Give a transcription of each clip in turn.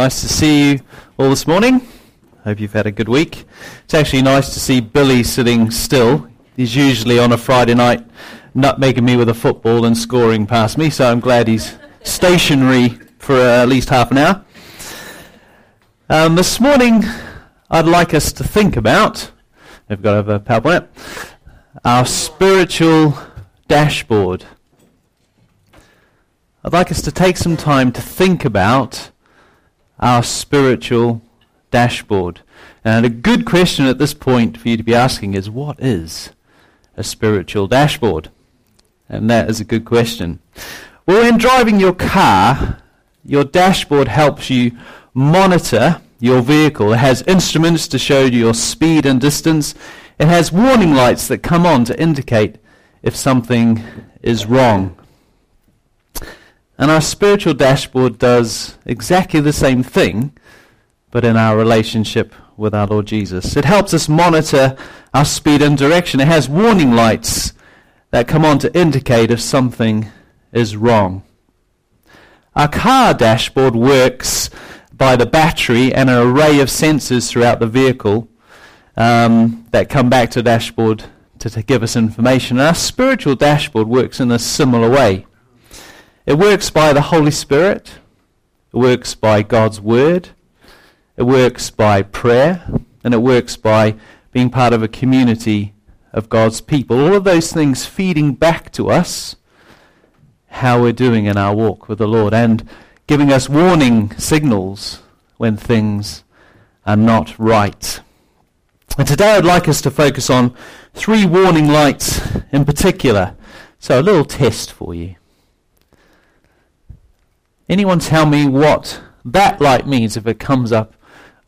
Nice to see you all this morning. Hope you've had a good week. It's actually nice to see Billy sitting still. He's usually on a Friday night nutmegging me with a football and scoring past me, so I'm glad he's stationary for uh, at least half an hour. Um, this morning, I'd like us to think about, I've got a PowerPoint, our spiritual dashboard. I'd like us to take some time to think about our spiritual dashboard. And a good question at this point for you to be asking is what is a spiritual dashboard? And that is a good question. Well, when driving your car, your dashboard helps you monitor your vehicle. It has instruments to show you your speed and distance. It has warning lights that come on to indicate if something is wrong. And our spiritual dashboard does exactly the same thing, but in our relationship with our Lord Jesus. It helps us monitor our speed and direction. It has warning lights that come on to indicate if something is wrong. Our car dashboard works by the battery and an array of sensors throughout the vehicle um, that come back to the dashboard to, to give us information. And our spiritual dashboard works in a similar way. It works by the Holy Spirit. It works by God's Word. It works by prayer. And it works by being part of a community of God's people. All of those things feeding back to us how we're doing in our walk with the Lord and giving us warning signals when things are not right. And today I'd like us to focus on three warning lights in particular. So a little test for you. Anyone tell me what that light means if it comes up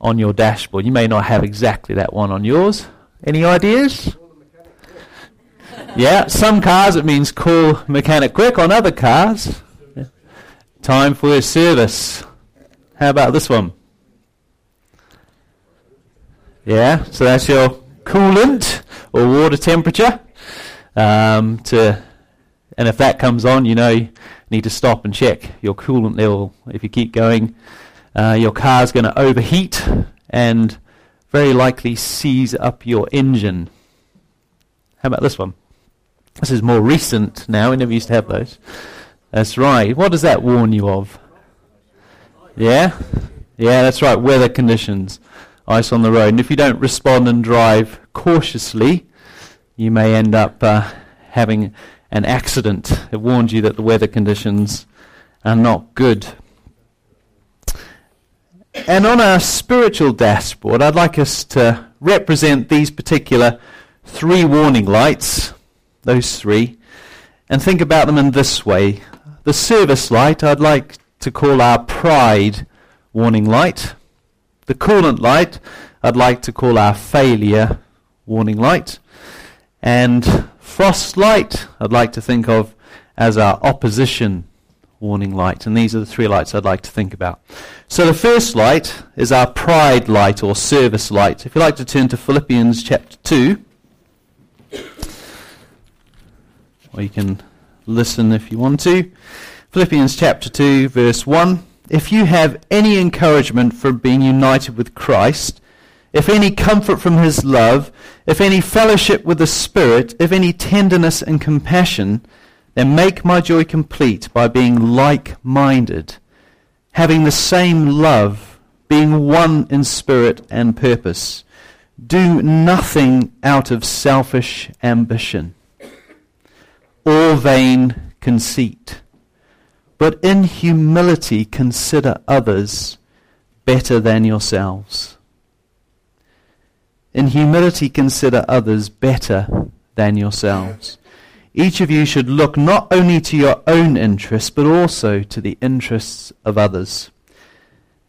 on your dashboard? You may not have exactly that one on yours. Any ideas? Yeah, some cars it means call mechanic quick. On other cars, time for a service. How about this one? Yeah, so that's your coolant or water temperature. Um, to, and if that comes on, you know need to stop and check your coolant level. If you keep going, uh, your car's going to overheat and very likely seize up your engine. How about this one? This is more recent now. We never used to have those. That's right. What does that warn you of? Yeah? Yeah, that's right. Weather conditions. Ice on the road. And if you don't respond and drive cautiously, you may end up uh, having an accident. It warns you that the weather conditions are not good. And on our spiritual dashboard, I'd like us to represent these particular three warning lights, those three, and think about them in this way. The service light, I'd like to call our pride warning light. The coolant light, I'd like to call our failure warning light. And Frost light, I'd like to think of as our opposition warning light. And these are the three lights I'd like to think about. So the first light is our pride light or service light. If you'd like to turn to Philippians chapter 2, or you can listen if you want to. Philippians chapter 2, verse 1. If you have any encouragement from being united with Christ, if any comfort from his love, if any fellowship with the Spirit, if any tenderness and compassion, then make my joy complete by being like minded, having the same love, being one in spirit and purpose. Do nothing out of selfish ambition or vain conceit, but in humility consider others better than yourselves. In humility, consider others better than yourselves. Each of you should look not only to your own interests, but also to the interests of others.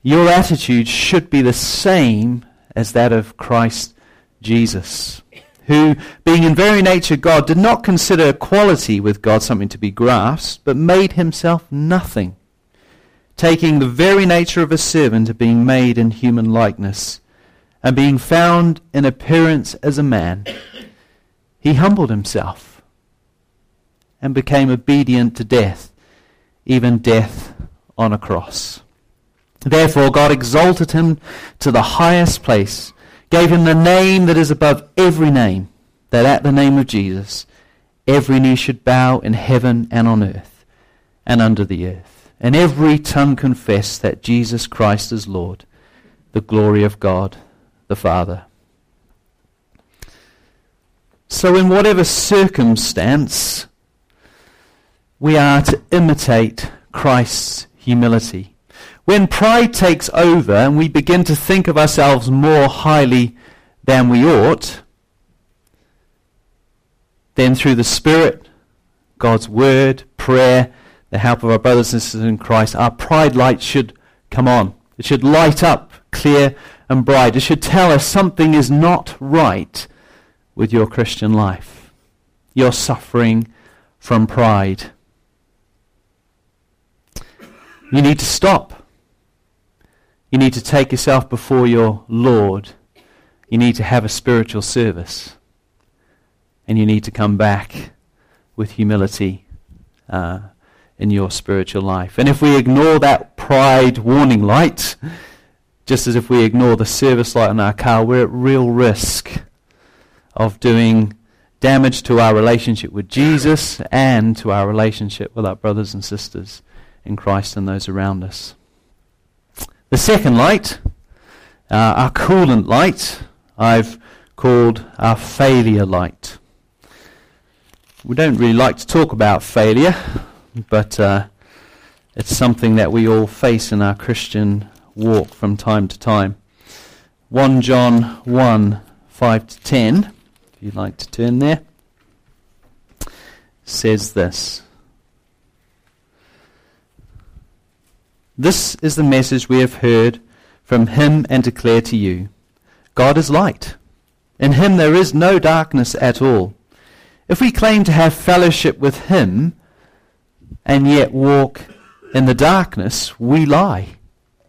Your attitude should be the same as that of Christ Jesus, who, being in very nature God, did not consider equality with God something to be grasped, but made himself nothing, taking the very nature of a servant and being made in human likeness and being found in appearance as a man, he humbled himself and became obedient to death, even death on a cross. Therefore, God exalted him to the highest place, gave him the name that is above every name, that at the name of Jesus every knee should bow in heaven and on earth and under the earth, and every tongue confess that Jesus Christ is Lord, the glory of God the Father. So, in whatever circumstance, we are to imitate Christ's humility. When pride takes over and we begin to think of ourselves more highly than we ought, then through the Spirit, God's Word, prayer, the help of our brothers and sisters in Christ, our pride light should come on. It should light up clear and bright. It should tell us something is not right with your Christian life. You're suffering from pride. You need to stop. You need to take yourself before your Lord. You need to have a spiritual service. And you need to come back with humility uh, in your spiritual life. And if we ignore that pride warning light, just as if we ignore the service light in our car, we're at real risk of doing damage to our relationship with Jesus and to our relationship with our brothers and sisters in Christ and those around us. The second light, uh, our coolant light, I've called our failure light. We don't really like to talk about failure, but uh, it's something that we all face in our Christian walk from time to time. 1 John 1 5 to 10, if you'd like to turn there, says this. This is the message we have heard from him and declare to you. God is light. In him there is no darkness at all. If we claim to have fellowship with him and yet walk in the darkness, we lie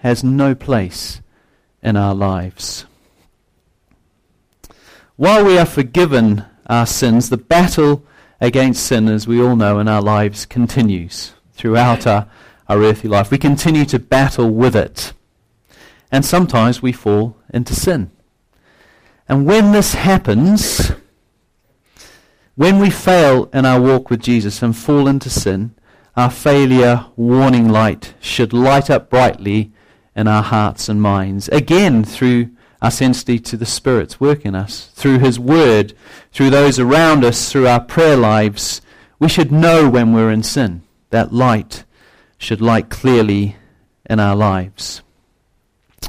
has no place in our lives. While we are forgiven our sins, the battle against sin, as we all know in our lives, continues throughout our, our earthly life. We continue to battle with it. And sometimes we fall into sin. And when this happens, when we fail in our walk with Jesus and fall into sin, our failure warning light should light up brightly in our hearts and minds. Again, through our sensitivity to the Spirit's work in us, through His Word, through those around us, through our prayer lives. We should know when we're in sin. That light should light clearly in our lives,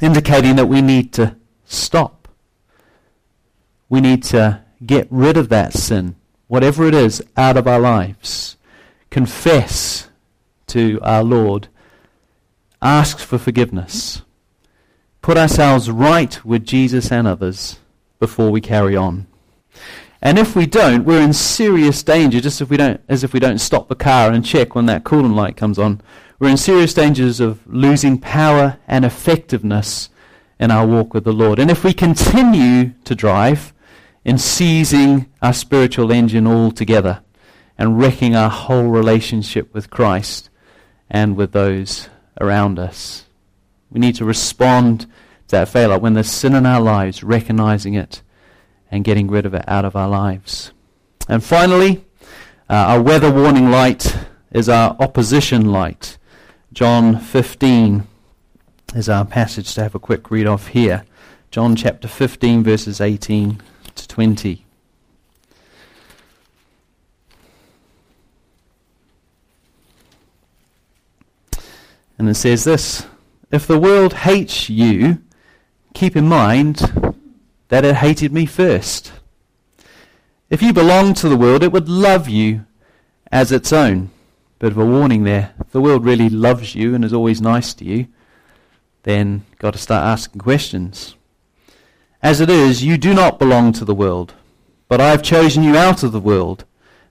indicating that we need to stop. We need to get rid of that sin, whatever it is, out of our lives. Confess to our Lord. Ask for forgiveness put ourselves right with Jesus and others before we carry on. And if we don't, we're in serious danger, just if we don't, as if we don't stop the car and check when that coolant light comes on. We're in serious dangers of losing power and effectiveness in our walk with the Lord. And if we continue to drive in seizing our spiritual engine altogether and wrecking our whole relationship with Christ and with those around us. We need to respond to that failure when there's sin in our lives, recognizing it and getting rid of it out of our lives. And finally, uh, our weather warning light is our opposition light. John 15 is our passage to have a quick read of here. John chapter 15, verses 18 to 20. And it says this if the world hates you, keep in mind that it hated me first. If you belong to the world, it would love you as its own. Bit of a warning there. If the world really loves you and is always nice to you, then got to start asking questions. As it is, you do not belong to the world, but I have chosen you out of the world.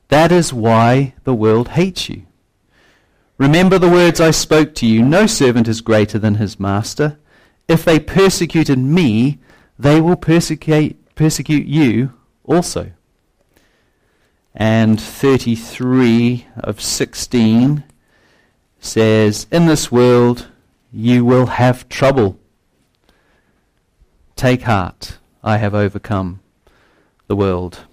That is why the world hates you. Remember the words I spoke to you no servant is greater than his master. If they persecuted me, they will persecute, persecute you also. And 33 of 16 says, In this world you will have trouble. Take heart, I have overcome the world.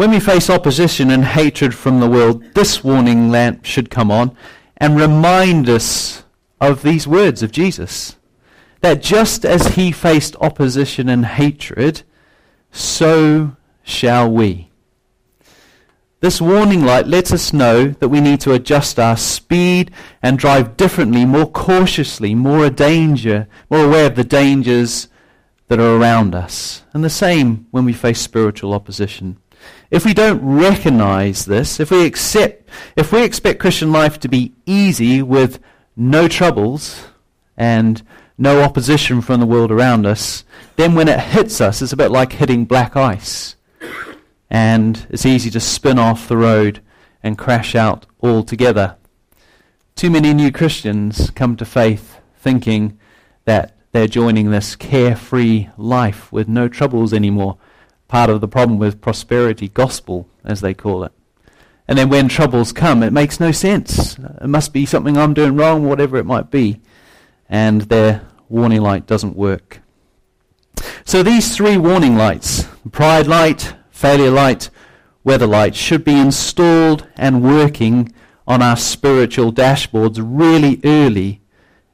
When we face opposition and hatred from the world, this warning lamp should come on and remind us of these words of Jesus. That just as he faced opposition and hatred, so shall we. This warning light lets us know that we need to adjust our speed and drive differently, more cautiously, more a danger, more aware of the dangers that are around us. And the same when we face spiritual opposition. If we don't recognize this, if we accept, if we expect Christian life to be easy with no troubles and no opposition from the world around us, then when it hits us, it's a bit like hitting black ice. And it's easy to spin off the road and crash out altogether. Too many new Christians come to faith thinking that they're joining this carefree life with no troubles anymore part of the problem with prosperity gospel, as they call it. And then when troubles come, it makes no sense. It must be something I'm doing wrong, whatever it might be. And their warning light doesn't work. So these three warning lights, pride light, failure light, weather light, should be installed and working on our spiritual dashboards really early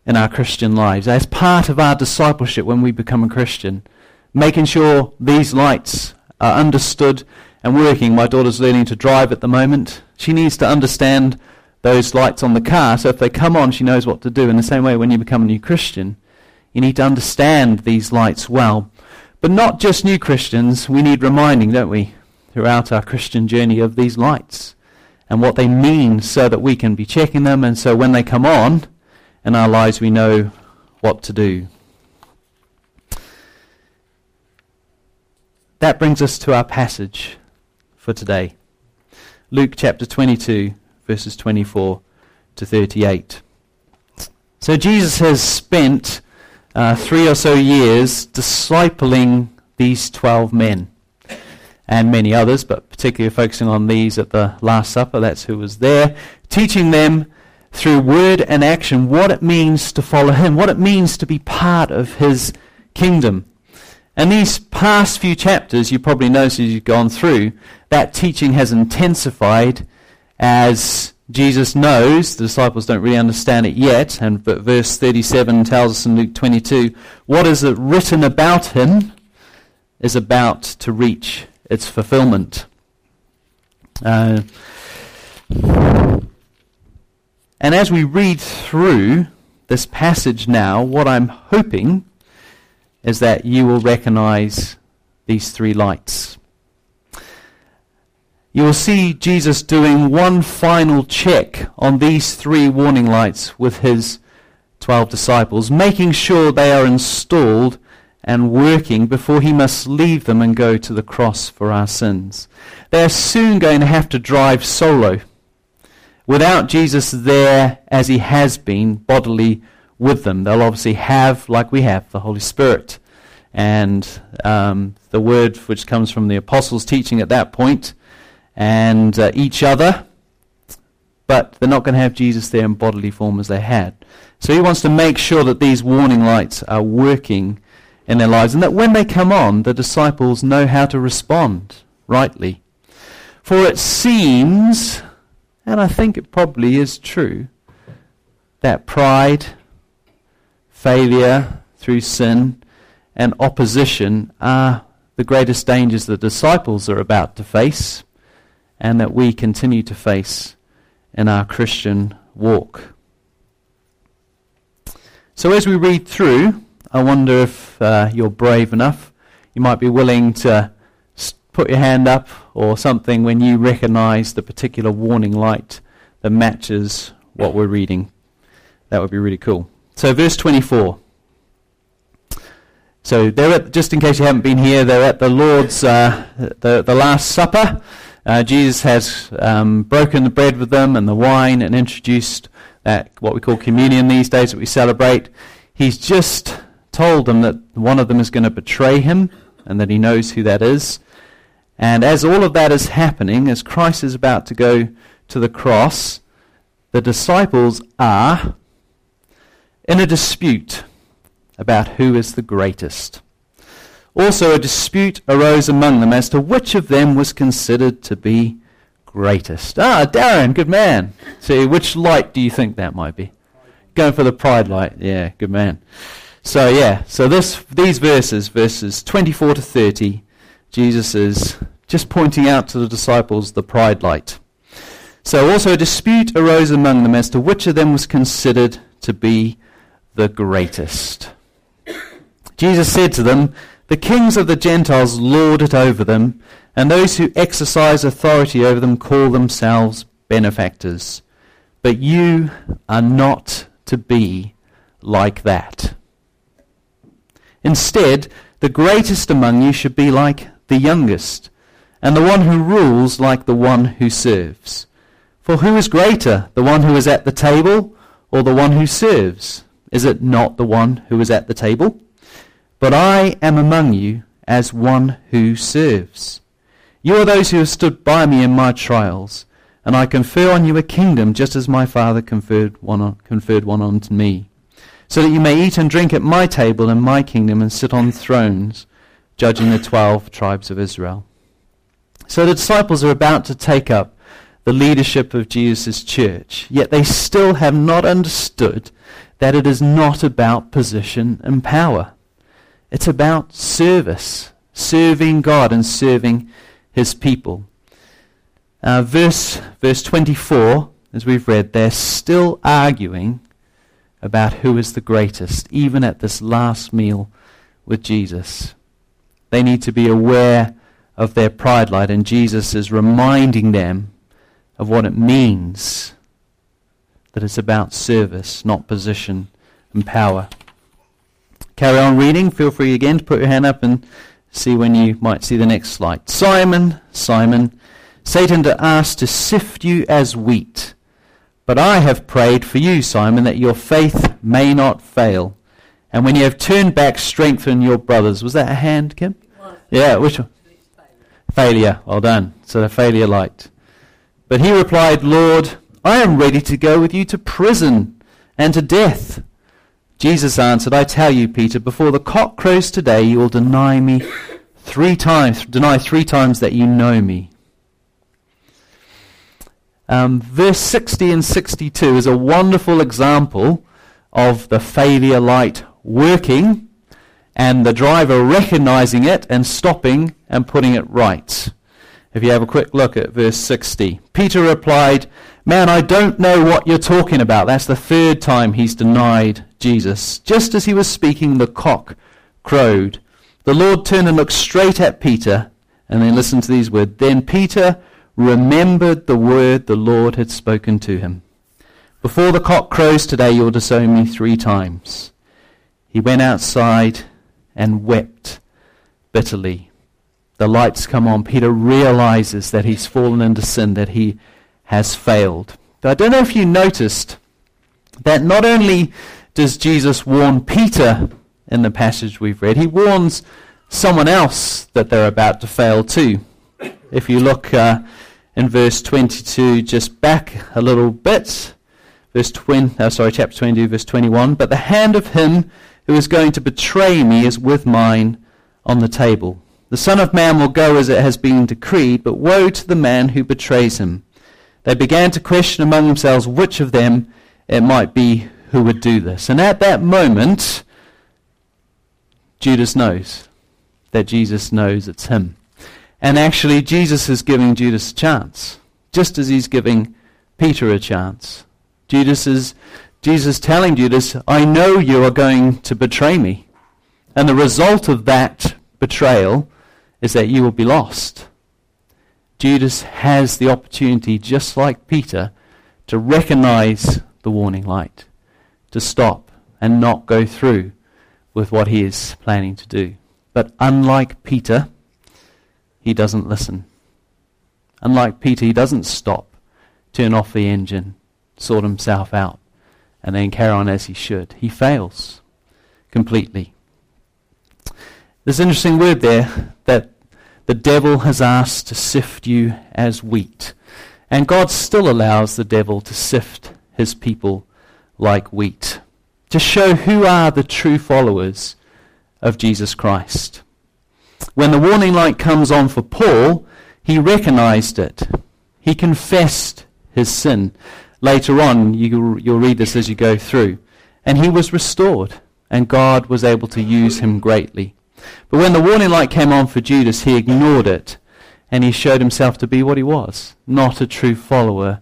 in our Christian lives as part of our discipleship when we become a Christian making sure these lights are understood and working. My daughter's learning to drive at the moment. She needs to understand those lights on the car, so if they come on, she knows what to do. In the same way, when you become a new Christian, you need to understand these lights well. But not just new Christians, we need reminding, don't we, throughout our Christian journey of these lights and what they mean so that we can be checking them, and so when they come on in our lives, we know what to do. That brings us to our passage for today Luke chapter 22, verses 24 to 38. So Jesus has spent uh, three or so years discipling these 12 men and many others, but particularly focusing on these at the Last Supper. That's who was there, teaching them through word and action what it means to follow him, what it means to be part of his kingdom. And these past few chapters, you probably noticed as you've gone through, that teaching has intensified as Jesus knows, the disciples don't really understand it yet, and but verse 37 tells us in Luke 22, what is it written about him is about to reach its fulfillment. Uh, and as we read through this passage now, what I'm hoping is that you will recognize these three lights. You will see Jesus doing one final check on these three warning lights with his 12 disciples, making sure they are installed and working before he must leave them and go to the cross for our sins. They are soon going to have to drive solo without Jesus there as he has been bodily with them. They'll obviously have, like we have, the Holy Spirit. And um, the word which comes from the apostles' teaching at that point, and uh, each other, but they're not going to have Jesus there in bodily form as they had. So he wants to make sure that these warning lights are working in their lives, and that when they come on, the disciples know how to respond rightly. For it seems, and I think it probably is true, that pride failure through sin and opposition are the greatest dangers the disciples are about to face and that we continue to face in our Christian walk. So, as we read through, I wonder if uh, you're brave enough. You might be willing to put your hand up or something when you recognize the particular warning light that matches what we're reading. That would be really cool. So, verse 24. So, they're at, just in case you haven't been here, they're at the Lord's, uh, the, the Last Supper. Uh, Jesus has um, broken the bread with them and the wine and introduced that, what we call communion these days that we celebrate. He's just told them that one of them is going to betray him and that he knows who that is. And as all of that is happening, as Christ is about to go to the cross, the disciples are in a dispute about who is the greatest. Also, a dispute arose among them as to which of them was considered to be greatest. Ah, Darren, good man. See, which light do you think that might be? Going for the pride light. Yeah, good man. So yeah, so this these verses, verses 24 to 30, Jesus is just pointing out to the disciples the pride light. So also a dispute arose among them as to which of them was considered to be the greatest. Jesus said to them, The kings of the Gentiles lord it over them, and those who exercise authority over them call themselves benefactors. But you are not to be like that. Instead, the greatest among you should be like the youngest, and the one who rules like the one who serves. For who is greater, the one who is at the table or the one who serves? Is it not the one who is at the table? But I am among you as one who serves. You are those who have stood by me in my trials, and I confer on you a kingdom just as my Father conferred one on, conferred one on me so that you may eat and drink at my table in my kingdom and sit on thrones, judging the twelve tribes of Israel. So the disciples are about to take up the leadership of Jesus' church, yet they still have not understood that it is not about position and power. It's about service, serving God and serving his people. Uh, verse, verse 24, as we've read, they're still arguing about who is the greatest, even at this last meal with Jesus. They need to be aware of their pride light, and Jesus is reminding them of what it means that it's about service, not position and power. Carry on reading. Feel free again to put your hand up and see when you might see the next slide. Simon, Simon, Satan asked to sift you as wheat. But I have prayed for you, Simon, that your faith may not fail. And when you have turned back, strengthen your brothers. Was that a hand, Kim? Yeah, which one? Failure. Well done. So the failure light. But he replied, Lord, I am ready to go with you to prison and to death. Jesus answered, I tell you, Peter, before the cock crows today, you will deny me three times, deny three times that you know me. Um, verse 60 and 62 is a wonderful example of the failure light working and the driver recognizing it and stopping and putting it right. If you have a quick look at verse 60, Peter replied, Man, I don't know what you're talking about. That's the third time he's denied Jesus. Just as he was speaking, the cock crowed. The Lord turned and looked straight at Peter and then listened to these words. Then Peter remembered the word the Lord had spoken to him. Before the cock crows today, you'll disown me three times. He went outside and wept bitterly. The lights come on. Peter realizes that he's fallen into sin, that he has failed. But I don't know if you noticed that not only does Jesus warn Peter in the passage we've read, he warns someone else that they're about to fail too. If you look uh, in verse 22, just back a little bit, verse 20, uh, sorry, chapter 22, verse 21. But the hand of him who is going to betray me is with mine on the table. The Son of Man will go as it has been decreed, but woe to the man who betrays him. They began to question among themselves which of them it might be who would do this. And at that moment, Judas knows that Jesus knows it's him. And actually, Jesus is giving Judas a chance, just as he's giving Peter a chance. Judas is Jesus telling Judas, I know you are going to betray me. And the result of that betrayal is that you will be lost. Judas has the opportunity, just like Peter, to recognize the warning light, to stop and not go through with what he is planning to do. But unlike Peter, he doesn't listen. Unlike Peter, he doesn't stop, turn off the engine, sort himself out, and then carry on as he should. He fails completely. There's an interesting word there the devil has asked to sift you as wheat. And God still allows the devil to sift his people like wheat to show who are the true followers of Jesus Christ. When the warning light comes on for Paul, he recognized it. He confessed his sin. Later on, you, will read this as you go through. And he was restored, and God was able to use him greatly. But when the warning light came on for Judas, he ignored it, and he showed himself to be what he was, not a true follower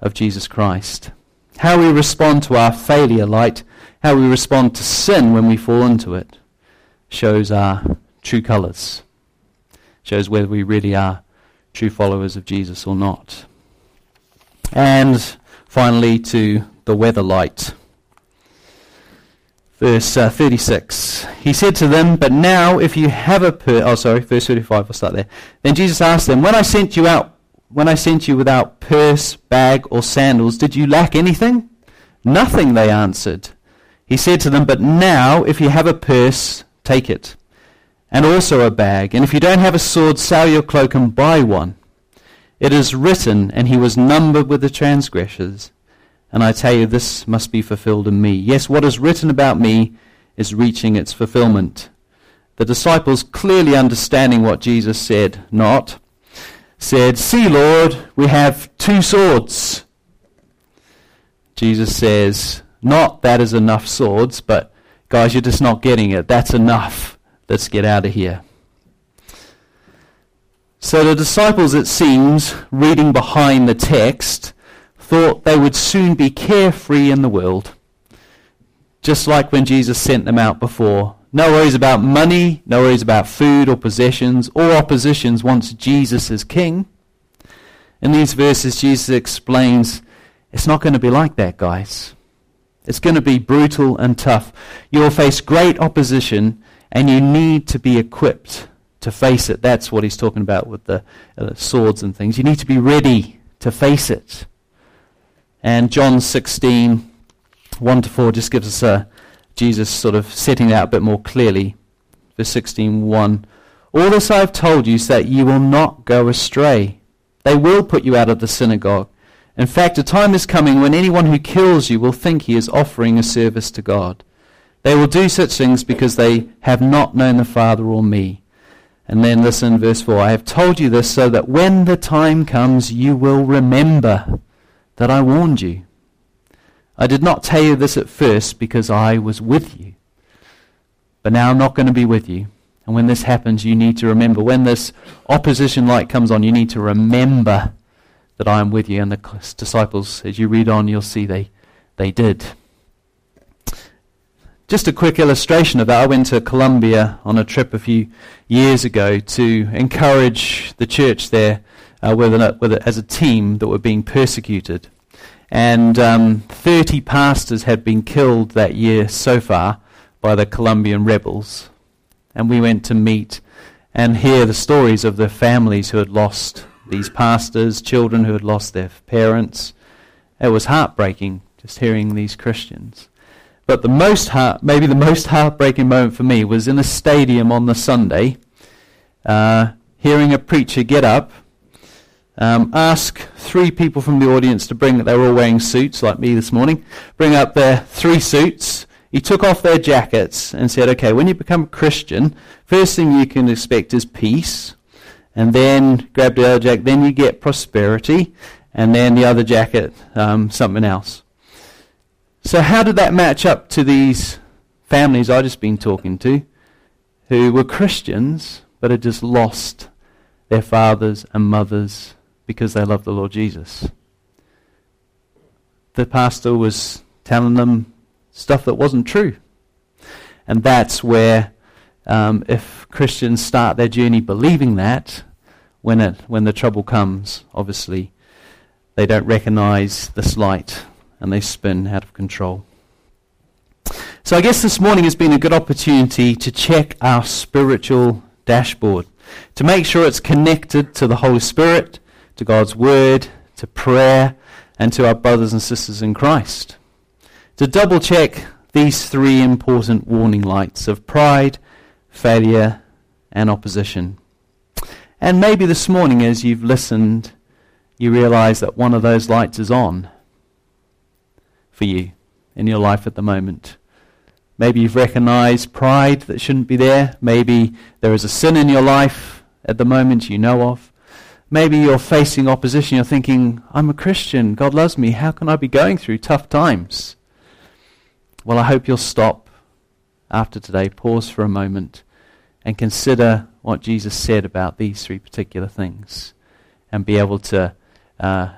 of Jesus Christ. How we respond to our failure light how we respond to sin when we fall into it shows our true colors, shows whether we really are true followers of Jesus or not. And finally, to the weather light. Verse uh, 36. He said to them, But now if you have a purse, oh sorry, verse 35, I'll start there. Then Jesus asked them, When I sent you out, when I sent you without purse, bag, or sandals, did you lack anything? Nothing, they answered. He said to them, But now, if you have a purse, take it, and also a bag. And if you don't have a sword, sell your cloak and buy one. It is written, and he was numbered with the transgressors. And I tell you, this must be fulfilled in me. Yes, what is written about me is reaching its fulfillment. The disciples, clearly understanding what Jesus said, not, said, See, Lord, we have two swords. Jesus says, not that is enough swords, but guys, you're just not getting it. That's enough. Let's get out of here. So the disciples, it seems, reading behind the text, thought they would soon be carefree in the world. Just like when Jesus sent them out before. No worries about money, no worries about food or possessions or oppositions once Jesus is king. In these verses, Jesus explains it's not going to be like that, guys. It's going to be brutal and tough. You'll face great opposition, and you need to be equipped to face it. That's what he's talking about with the uh, swords and things. You need to be ready to face it. And John 16, 1 to 4, just gives us a, Jesus sort of setting that a bit more clearly. Verse 16, 1. All this I have told you so that you will not go astray. They will put you out of the synagogue. In fact, a time is coming when anyone who kills you will think he is offering a service to God. They will do such things because they have not known the Father or me. And then listen, verse 4 I have told you this so that when the time comes, you will remember that I warned you. I did not tell you this at first because I was with you. But now I'm not going to be with you. And when this happens, you need to remember. When this opposition light comes on, you need to remember that I am with you. And the disciples, as you read on, you'll see they, they did. Just a quick illustration of that. I went to Colombia on a trip a few years ago to encourage the church there uh, with, an, with a, as a team that were being persecuted. And um, 30 pastors had been killed that year so far by the Colombian rebels. And we went to meet and hear the stories of the families who had lost these pastors, children who had lost their parents. It was heartbreaking just hearing these Christians. But the most heart, maybe the most heartbreaking moment for me was in a stadium on the Sunday, uh, hearing a preacher get up, um, ask three people from the audience to bring, they were all wearing suits like me this morning, bring up their three suits. He took off their jackets and said, okay, when you become a Christian, first thing you can expect is peace and then grab the other jacket. Then you get prosperity, and then the other jacket, um, something else. So, how did that match up to these families I've just been talking to, who were Christians but had just lost their fathers and mothers because they love the Lord Jesus? The pastor was telling them stuff that wasn't true. And that's where, um, if Christians start their journey believing that, when, it, when the trouble comes, obviously, they don't recognize the slight and they spin out of control. So I guess this morning has been a good opportunity to check our spiritual dashboard, to make sure it's connected to the Holy Spirit, to God's Word, to prayer, and to our brothers and sisters in Christ. To double check these three important warning lights of pride, failure, and opposition. And maybe this morning, as you've listened, you realize that one of those lights is on for you in your life at the moment. Maybe you've recognized pride that shouldn't be there. Maybe there is a sin in your life at the moment you know of. Maybe you're facing opposition. You're thinking, I'm a Christian. God loves me. How can I be going through tough times? Well, I hope you'll stop after today, pause for a moment, and consider what Jesus said about these three particular things and be able to uh,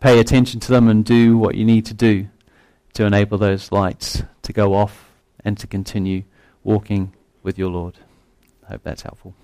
pay attention to them and do what you need to do to enable those lights to go off and to continue walking with your Lord. I hope that's helpful.